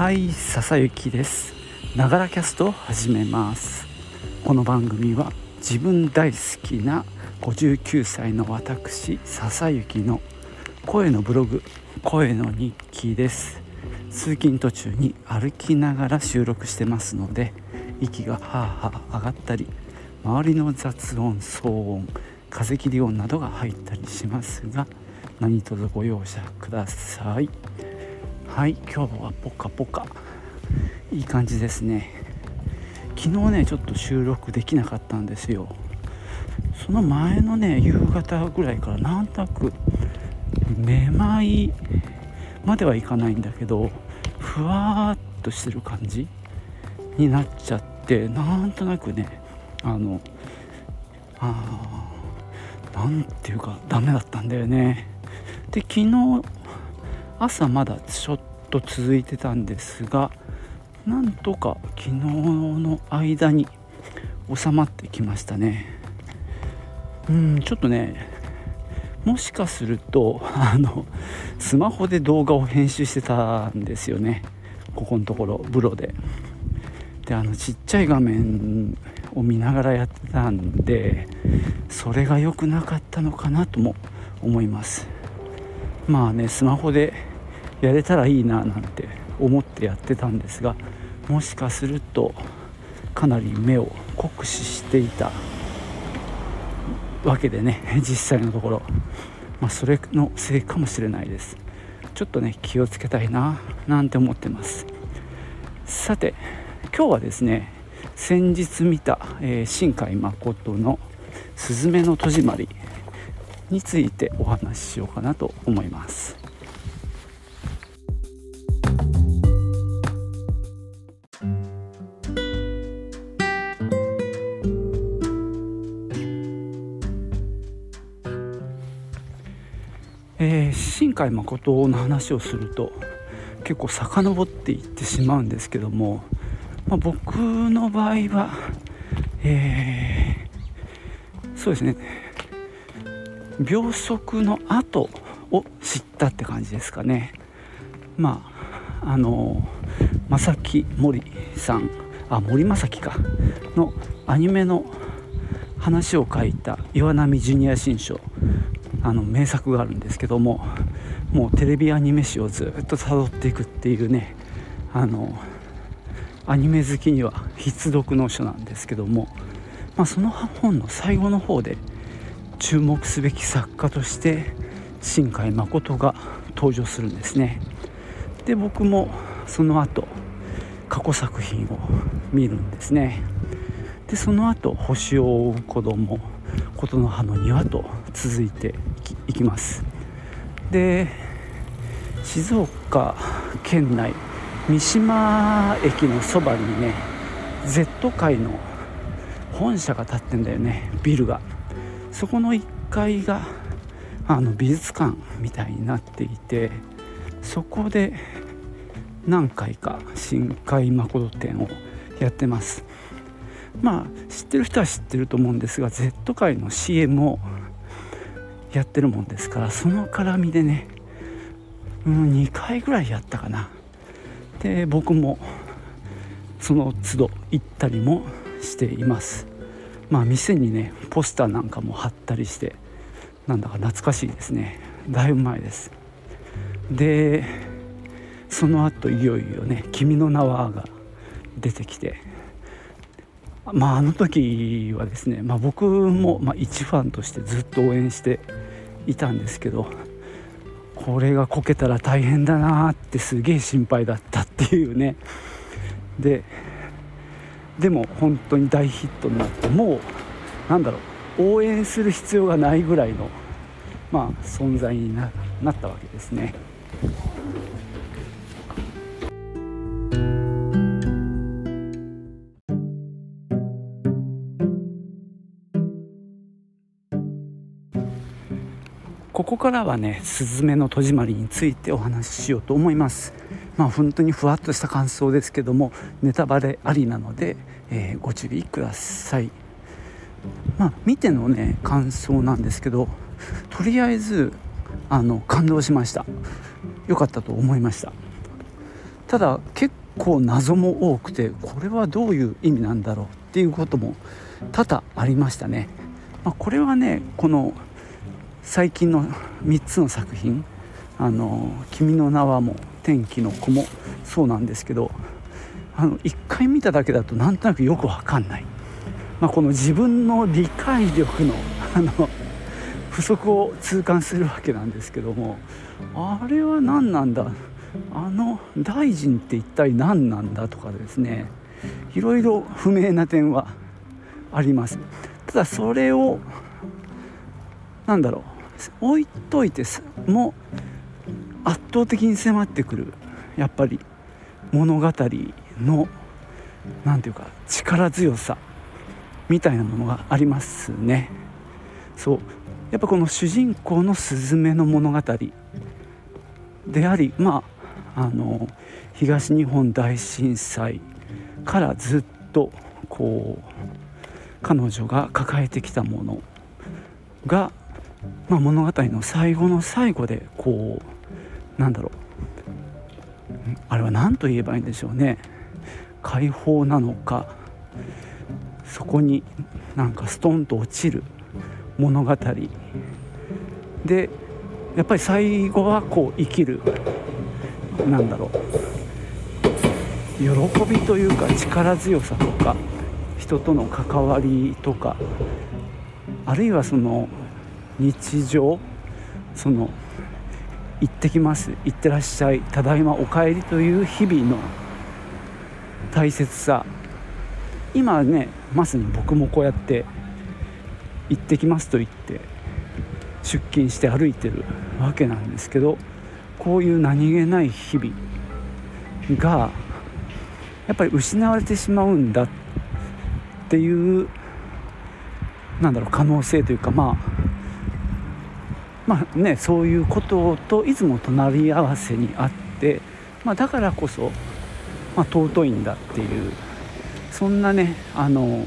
はい笹雪です。ながらキャストを始めます。この番組は自分大好きな59歳の私笹雪の声のブログ声の日記です。通勤途中に歩きながら収録してますので息がはあはあ上がったり周りの雑音騒音風切り音などが入ったりしますが何卒ご容赦ください。はい今日はポカポカ。いい感じですね。昨日ねちょっと収録できなかったんですよ。その前のね夕方ぐらいからなんとなくめまいまではいかないんだけどふわーっとしてる感じになっちゃってなんとなくねあのあなんていうかダメだったんだよね。で昨日朝まだちょっと続いてたんですがなんとか昨日の間に収まってきましたね。うんちょっとねもしかするとあのスマホで動画を編集してたんですよね。ここのところ風呂で。であのちっちゃい画面を見ながらやってたんでそれが良くなかったのかなとも思います。まあねスマホでやれたらいいななんて思ってやってたんですがもしかするとかなり目を酷使していたわけでね 実際のところ、まあ、それのせいかもしれないです。ちょっとね気をつけたいななんて思ってます。さて今日はですね先日見た、えー、新海誠の「すずめの戸締まり」についてお話ししようかなと思います。海誠の話をすると結構遡っていってしまうんですけども、まあ、僕の場合は、えー、そうですね。秒速の後を知ったって感じですかね。まああの正木森さんあ森正樹か。のアニメの話を書いた岩波ジュニア新書あの名作があるんですけどももうテレビアニメ史をずっと辿っていくっていうねあのアニメ好きには必読の書なんですけども、まあ、その本の最後の方で注目すべき作家として新海誠が登場するんですね。で僕もその後過去作品を見るんですね。でその後星を追う子供琴の葉の庭と続いていきます。で静岡県内三島駅のそばにね Z 界の本社が建ってんだよねビルが。そこの1階があの美術館みたいになっていてそこで何回か深海誠展をやってます。まあ知ってる人は知ってると思うんですが Z 界の CM をやってるもんですからその絡みでね、うん、2回ぐらいやったかな。で僕もその都度行ったりもしています。まあ店にねポスターなんかも貼ったりしてなんだか懐かしいですね。だいぶ前です。でその後いよいよね「君の名は」が出てきてまああの時はですね、まあ、僕も、まあ、一ファンとしてずっと応援していたんですけどこれがこけたら大変だなってすげえ心配だったっていうねででも本当に大ヒットになってもうなんだろう応援する必要がないぐらいのまあ存在になったわけですね。ここからはね「すずめの戸締まり」についてお話ししようと思います。まあ本当にふわっとした感想ですけどもネタバレありなので、えー、ご注意ください。まあ見てのね感想なんですけどとりあえずあの感動しました。良かったと思いました。ただ結構謎も多くてこれはどういう意味なんだろうっていうことも多々ありましたね、まあ、これはねこの最近の3つの作品「あの君の名は」も「天気の子」もそうなんですけどあの1回見ただけだとなんとなくよくわかんない、まあ、この自分の理解力のあの不足を痛感するわけなんですけどもあれは何なんだ？あの大臣って一体何なんだとかですねいろいろ不明な点はあります。ただそれを何だろう。置いといても圧倒的に迫ってくる。やっぱり。物語の何ていうか力強さ。みたいなものがありますね。そう。やっぱこの主人公のスズメの物語。でありまああの東日本大震災からずっとこう彼女が抱えてきたものが、まあ、物語の最後の最後でこうなんだろう。あれは何と言えばいいんでしょうね。解放なのか。そこになんかストンと落ちる物語。でやっぱり最後はこう生きる。なんだろう。喜びというか力強さとか人との関わりとかあるいはその日常その行ってきます行ってらっしゃいただいまお帰りという日々の大切さ。今ねまさに僕もこうやって行ってきますと言って出勤して歩いてるわけなんですけどこういう何気ない日々がやっぱり失われてしまうんだっていうなんだろう可能性というかまあまあねそういうことといつも隣り合わせにあって、まあ、だからこそ、まあ、尊いんだっていうそんなねあの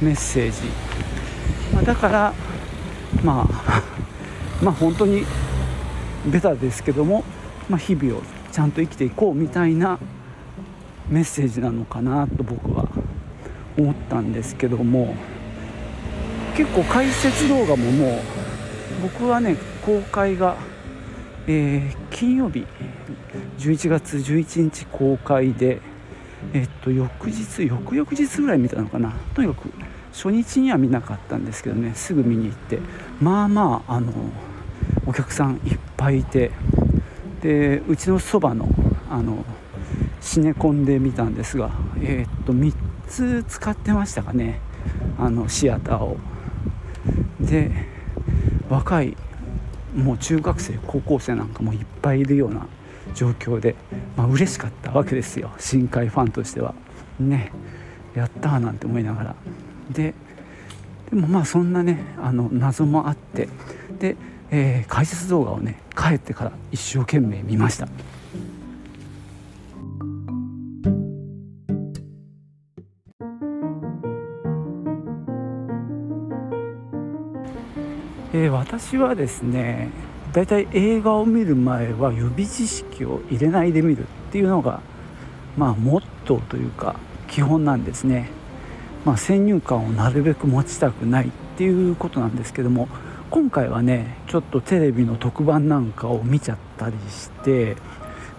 メッセージ、まあ、だからまあ まあ本当にベタですけども、まあ、日々をちゃんと生きていこうみたいなメッセージなのかなと僕は思ったんですけども結構解説動画ももう僕はね公開が、えー、金曜日11月11日公開でえっと翌日翌々日ぐらい見たのかな。とにかく初日には見なかったんですけどねすぐ見に行って。まあまああのお客さんいっぱいいて。でうちのそばのあのシネコンで見たんですがえー、っと3つ使ってましたかね。あのシアターを。で若いもう中学生高校生なんかもいっぱいいるような状況で、まあ嬉しかったわけですよ。深海ファンとしては。ね。やったーなんて思いながら。ででもまあそんなねあの謎もあって。で、えー、解説動画をね帰ってから一生懸命見ました。えー、私はですねだいたい映画を見る前は予備知識を入れないで見るっていうのがまあモットーというか基本なんですね、まあ、先入観をなるべく持ちたくないっていうことなんですけども今回はねちょっとテレビの特番なんかを見ちゃったりして、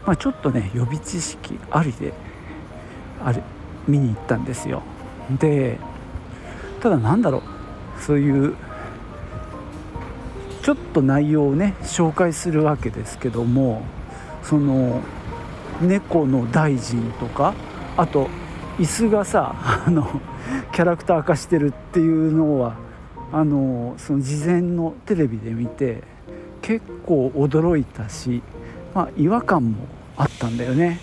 まあ、ちょっとね予備知識ありであれ見に行ったんですよ。でただなんだろうそういうちょっと内容をね紹介するわけですけどもその猫の大臣とかあと椅子がさあのキャラクター化してるっていうのはあのその事前のテレビで見て結構驚いたし、まあ、違和感もあったんだよね。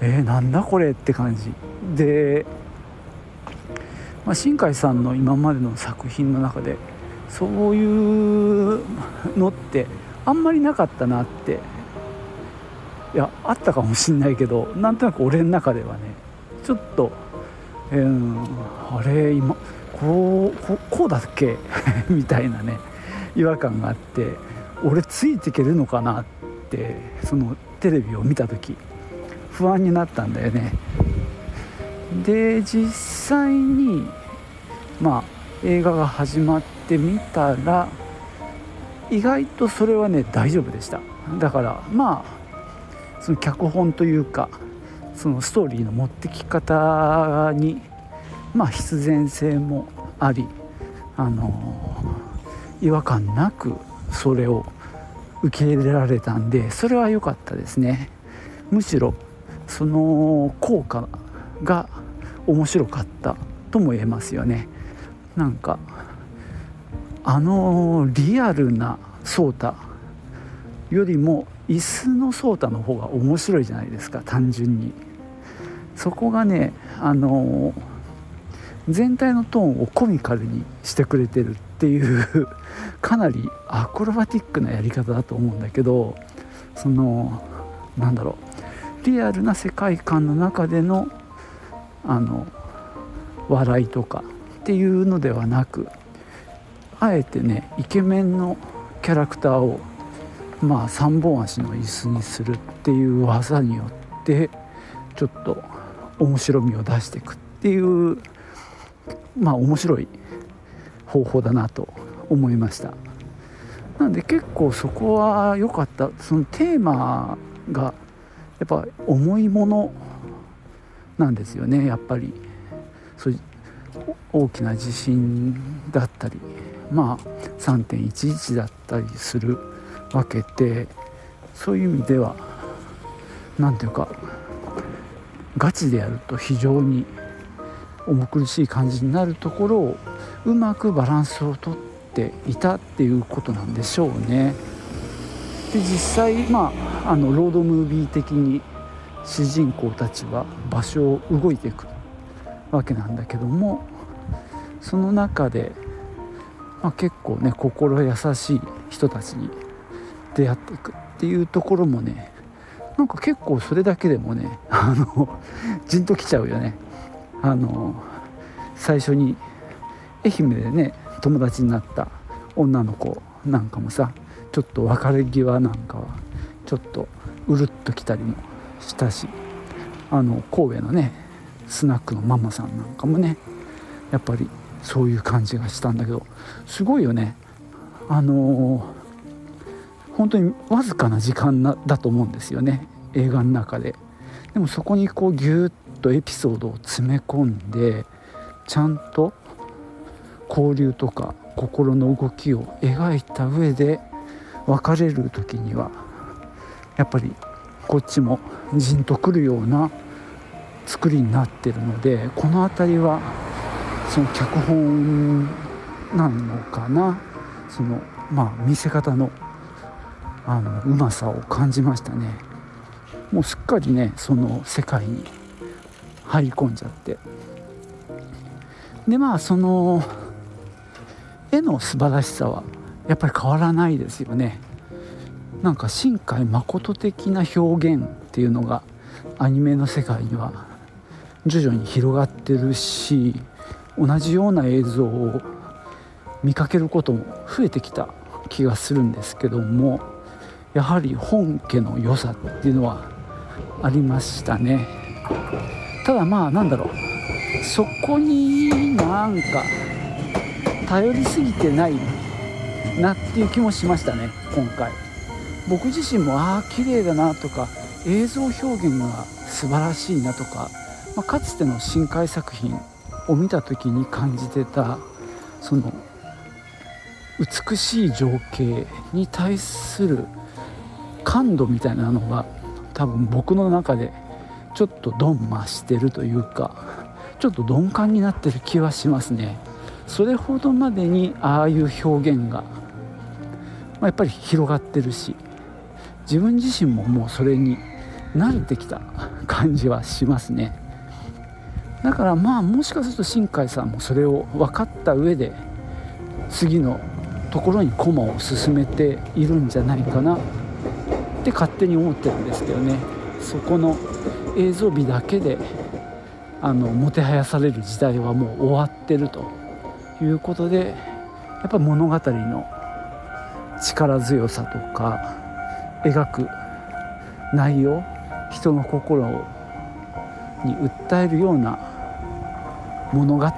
えー、なんだこれって感じで、まあ、新海さんの今までの作品の中でそういうのってあんまりなかったなって。いやあったかもしんないけどなんとなく俺の中ではねちょっと、えー、あれ今こうこうだっけ？みたいなね違和感があって俺ついていけるのかなってそのテレビを見た時不安になったんだよね。で実際にまあ映画が始まっててみたら意外とそれはね大丈夫でした。だからまあその脚本というかそのストーリーの持ってき方にまあ必然性もありあの違和感なくそれを受け入れられたんでそれは良かったですね。むしろその効果が面白かったとも言えますよね。なんかあのリアルなソータよりも椅子のソータの方が面白いじゃないですか単純に。そこがねあの全体のトーンをコミカルにしてくれてるっていう かなりアクロバティックなやり方だと思うんだけどそのなんだろうリアルな世界観の中でのあの笑いとかっていうのではなくあえてねイケメンのキャラクターをまあ3本足の椅子にするっていう技によってちょっと面白みを出していくっていうまあ面白い方法だなと思いました。なので結構そこは良かった。そのテーマがやっぱ重いものなんですよね。やっぱりそ大きな地震だったりまあ3.11だったりするわけでそういう意味では何ていうかガチでやると非常に重苦しい感じになるところをうまくバランスをとっていたっていうことなんでしょうね。で実際まああのロードムービー的に主人公たちは場所を動いていくわけなんだけどもその中で、まあ、結構ね心優しい人たちに出会っていくっていうところもねなんか結構それだけでもねあのじんときちゃうよね。あの最初に愛媛でね友達になった女の子なんかもさちょっと別れ際なんかはちょっとうるっときたりもしたしあの神戸のねスナックのママさんなんかもねやっぱりそういう感じがしたんだけどすごいよね。あのー、本当にわずかな時間なだと思うんですよね。映画の中で。でもそこにこうギュッとエピソードを詰め込んでちゃんと交流とか心の動きを描いた上で別れる時にはやっぱりこっちもじんとくるような作りになってるのでこの辺りはその脚本なのかな？そのまあ見せ方のあのうまさを感じましたね。もうすっかりねその世界に入り込んじゃって。でまあその絵の素晴らしさはやっぱり変わらないですよね。なんか新海誠的な表現っていうのがアニメの世界には徐々に広がってるし同じような映像を見かけることも増えてきた気がするんですけどもやはり本家の良さっていうのはありましたね。ただまあなんだろう。そこになんか頼りすぎてないなっていう気もしましたね今回。僕自身もああ綺麗だなとか映像表現が素晴らしいなとか、まあ、かつての深海作品を見た時に感じてたその美しい情景に対する感度みたいなのが多分僕の中でちょっと鈍増してるというかちょっと鈍感になってる気はしますね。それほどまでにああいう表現が、まあ、やっぱり広がってるし自分自身ももうそれに慣れてきた感じはしますね。だからまあもしかすると新海さんもそれを分かった上で次のところに駒を進めているんじゃないかなって勝手に思ってるんですけどね。そこの映像美だけであのもてはやされる時代はもう終わってるということでやっぱ物語の力強さとか描く内容人の心に訴えるような物語っ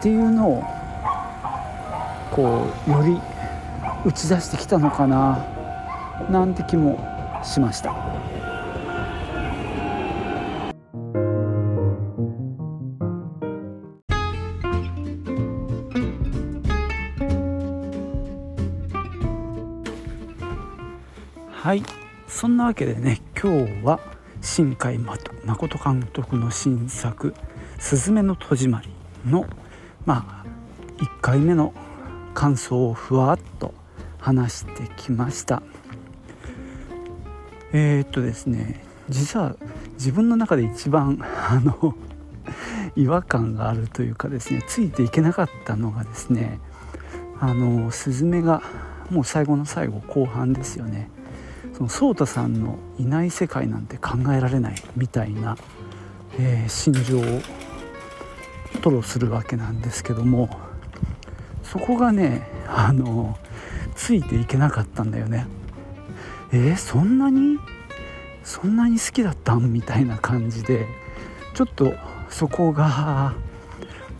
ていうのをこうより打ち出してきたのかななんて気もしました。はいそんなわけでね今日は新海誠監督の新作「すずめの戸締まりの」まあ1回目の感想をふわっと話してきました。えー、っとですね実は自分の中で一番あの違和感があるというかですねついていけなかったのがですねあのスズメがもう最後の最後後半ですよね。その颯太さんのいない世界なんて考えられないみたいな、えー、心情を吐露するわけなんですけどもそこがねあのついていけなかったんだよね。えー、そんなに？そんなに好きだったん？みたいな感じでちょっとそこが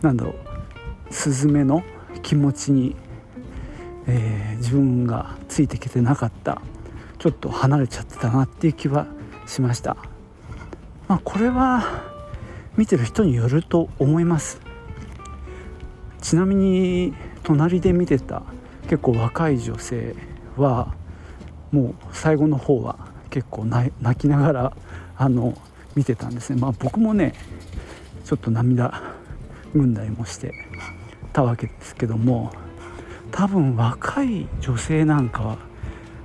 何だろうスズメの気持ちに、えー、自分がついてきてなかった。ちょっと離れちゃってたなっていう気はしました。まあこれは見てる人によると思います。ちなみに隣で見てた結構若い女性はもう最後の方は結構泣きながらあの見てたんですね。まあ僕もねちょっと涙ぐんだりもしてたわけですけども多分若い女性なんかは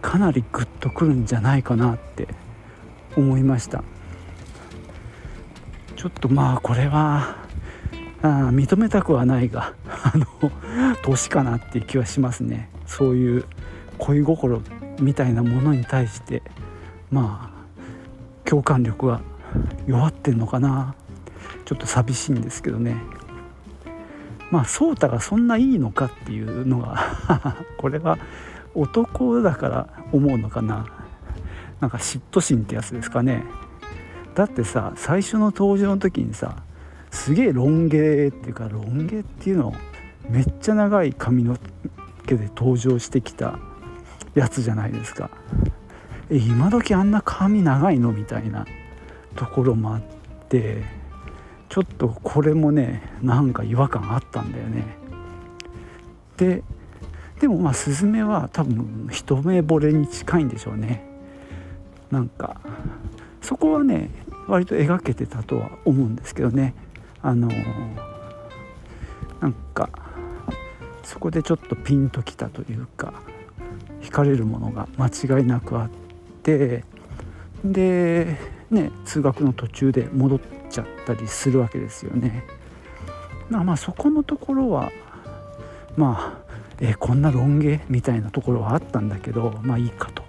かなりグッとくるんじゃないかなって思いました。ちょっとまあこれはあ認めたくはないが あの年かなっていう気はしますね。そういう恋心みたいなものに対してまあ共感力が弱ってんのかな。ちょっと寂しいんですけどね。まあ颯太がそんないいのかっていうのが これは男だから思うのかな。なんか嫉妬心ってやつですかね。だってさ最初の登場の時にさすげえロン毛っていうかロン毛っていうのめっちゃ長い髪の毛で登場してきたやつじゃないですか。え今時あんな髪長いの？みたいなところもあってちょっとこれもねなんか違和感あったんだよね。ででもまあスズメは多分一目惚れに近いんでしょうね。なんかそこはね割と描けてたとは思うんですけどねあのなんかそこでちょっとピンときたというか惹かれるものが間違いなくあってでね通学の途中で戻っちゃったりするわけですよね。まあそこのところはまあえー、こんなロン毛みたいなところはあったんだけどまあいいかと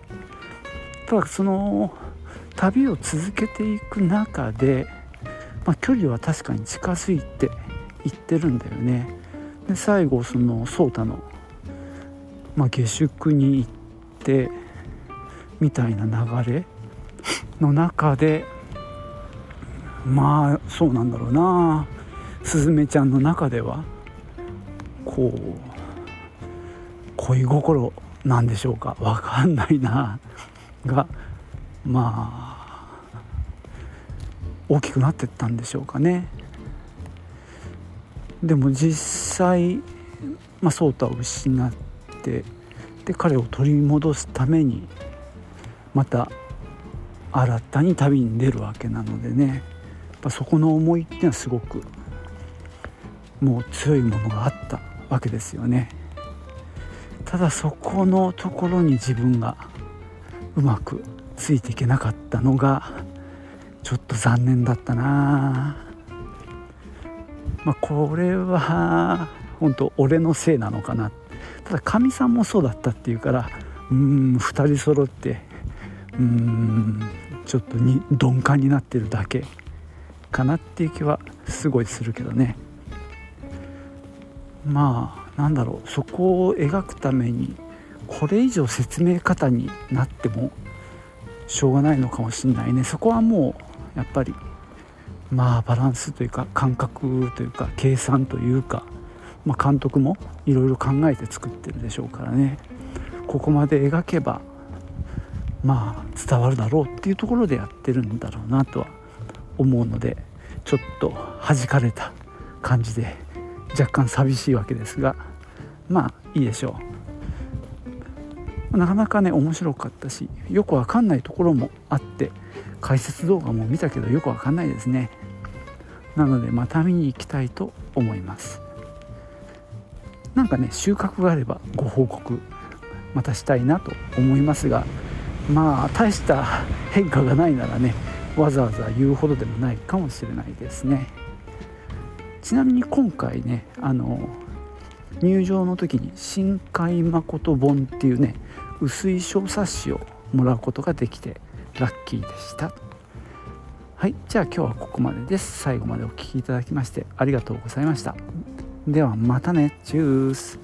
ただその旅を続けていく中で、まあ、距離は確かに近づいていってるんだよね。で最後その颯太の、まあ、下宿に行ってみたいな流れの中でまあそうなんだろうな。すずめちゃんの中ではこう恋心なんでしょうか。分かんないな。がまあ大きくなってったんでしょうかねでも実際、まあ、颯太を失ってで彼を取り戻すためにまた新たに旅に出るわけなのでねやそこの思いっていうのはすごくもう強いものがあったわけですよね。ただそこのところに自分がうまくついていけなかったのがちょっと残念だったな。まあこれは本当俺のせいなのかな。ただかみさんもそうだったっていうからうん2人揃ってうんちょっとに鈍感になってるだけかなっていう気はすごいするけどね。まあなんだろう。そこを描くためにこれ以上説明方になってもしょうがないのかもしれないね。そこはもうやっぱりまあバランスというか感覚というか計算というか、まあ、監督もいろいろ考えて作ってるでしょうからね。ここまで描けばまあ伝わるだろうっていうところでやってるんだろうなとは思うのでちょっと弾かれた感じで若干寂しいわけですがまあいいでしょう。なかなかね面白かったしよくわかんないところもあって解説動画も見たけどよくわかんないですね。なのでまた見に行きたいと思います。なんかね収穫があればご報告またしたいなと思いますがまあ大した変化がないならねわざわざ言うほどでもないかもしれないですね。ちなみに今回ねあの入場の時に新海誠本っていうね薄い小冊子をもらうことができてラッキーでした。はいじゃあ今日はここまでです。最後までお聴きいただきましてありがとうございました。ではまたね。チュース。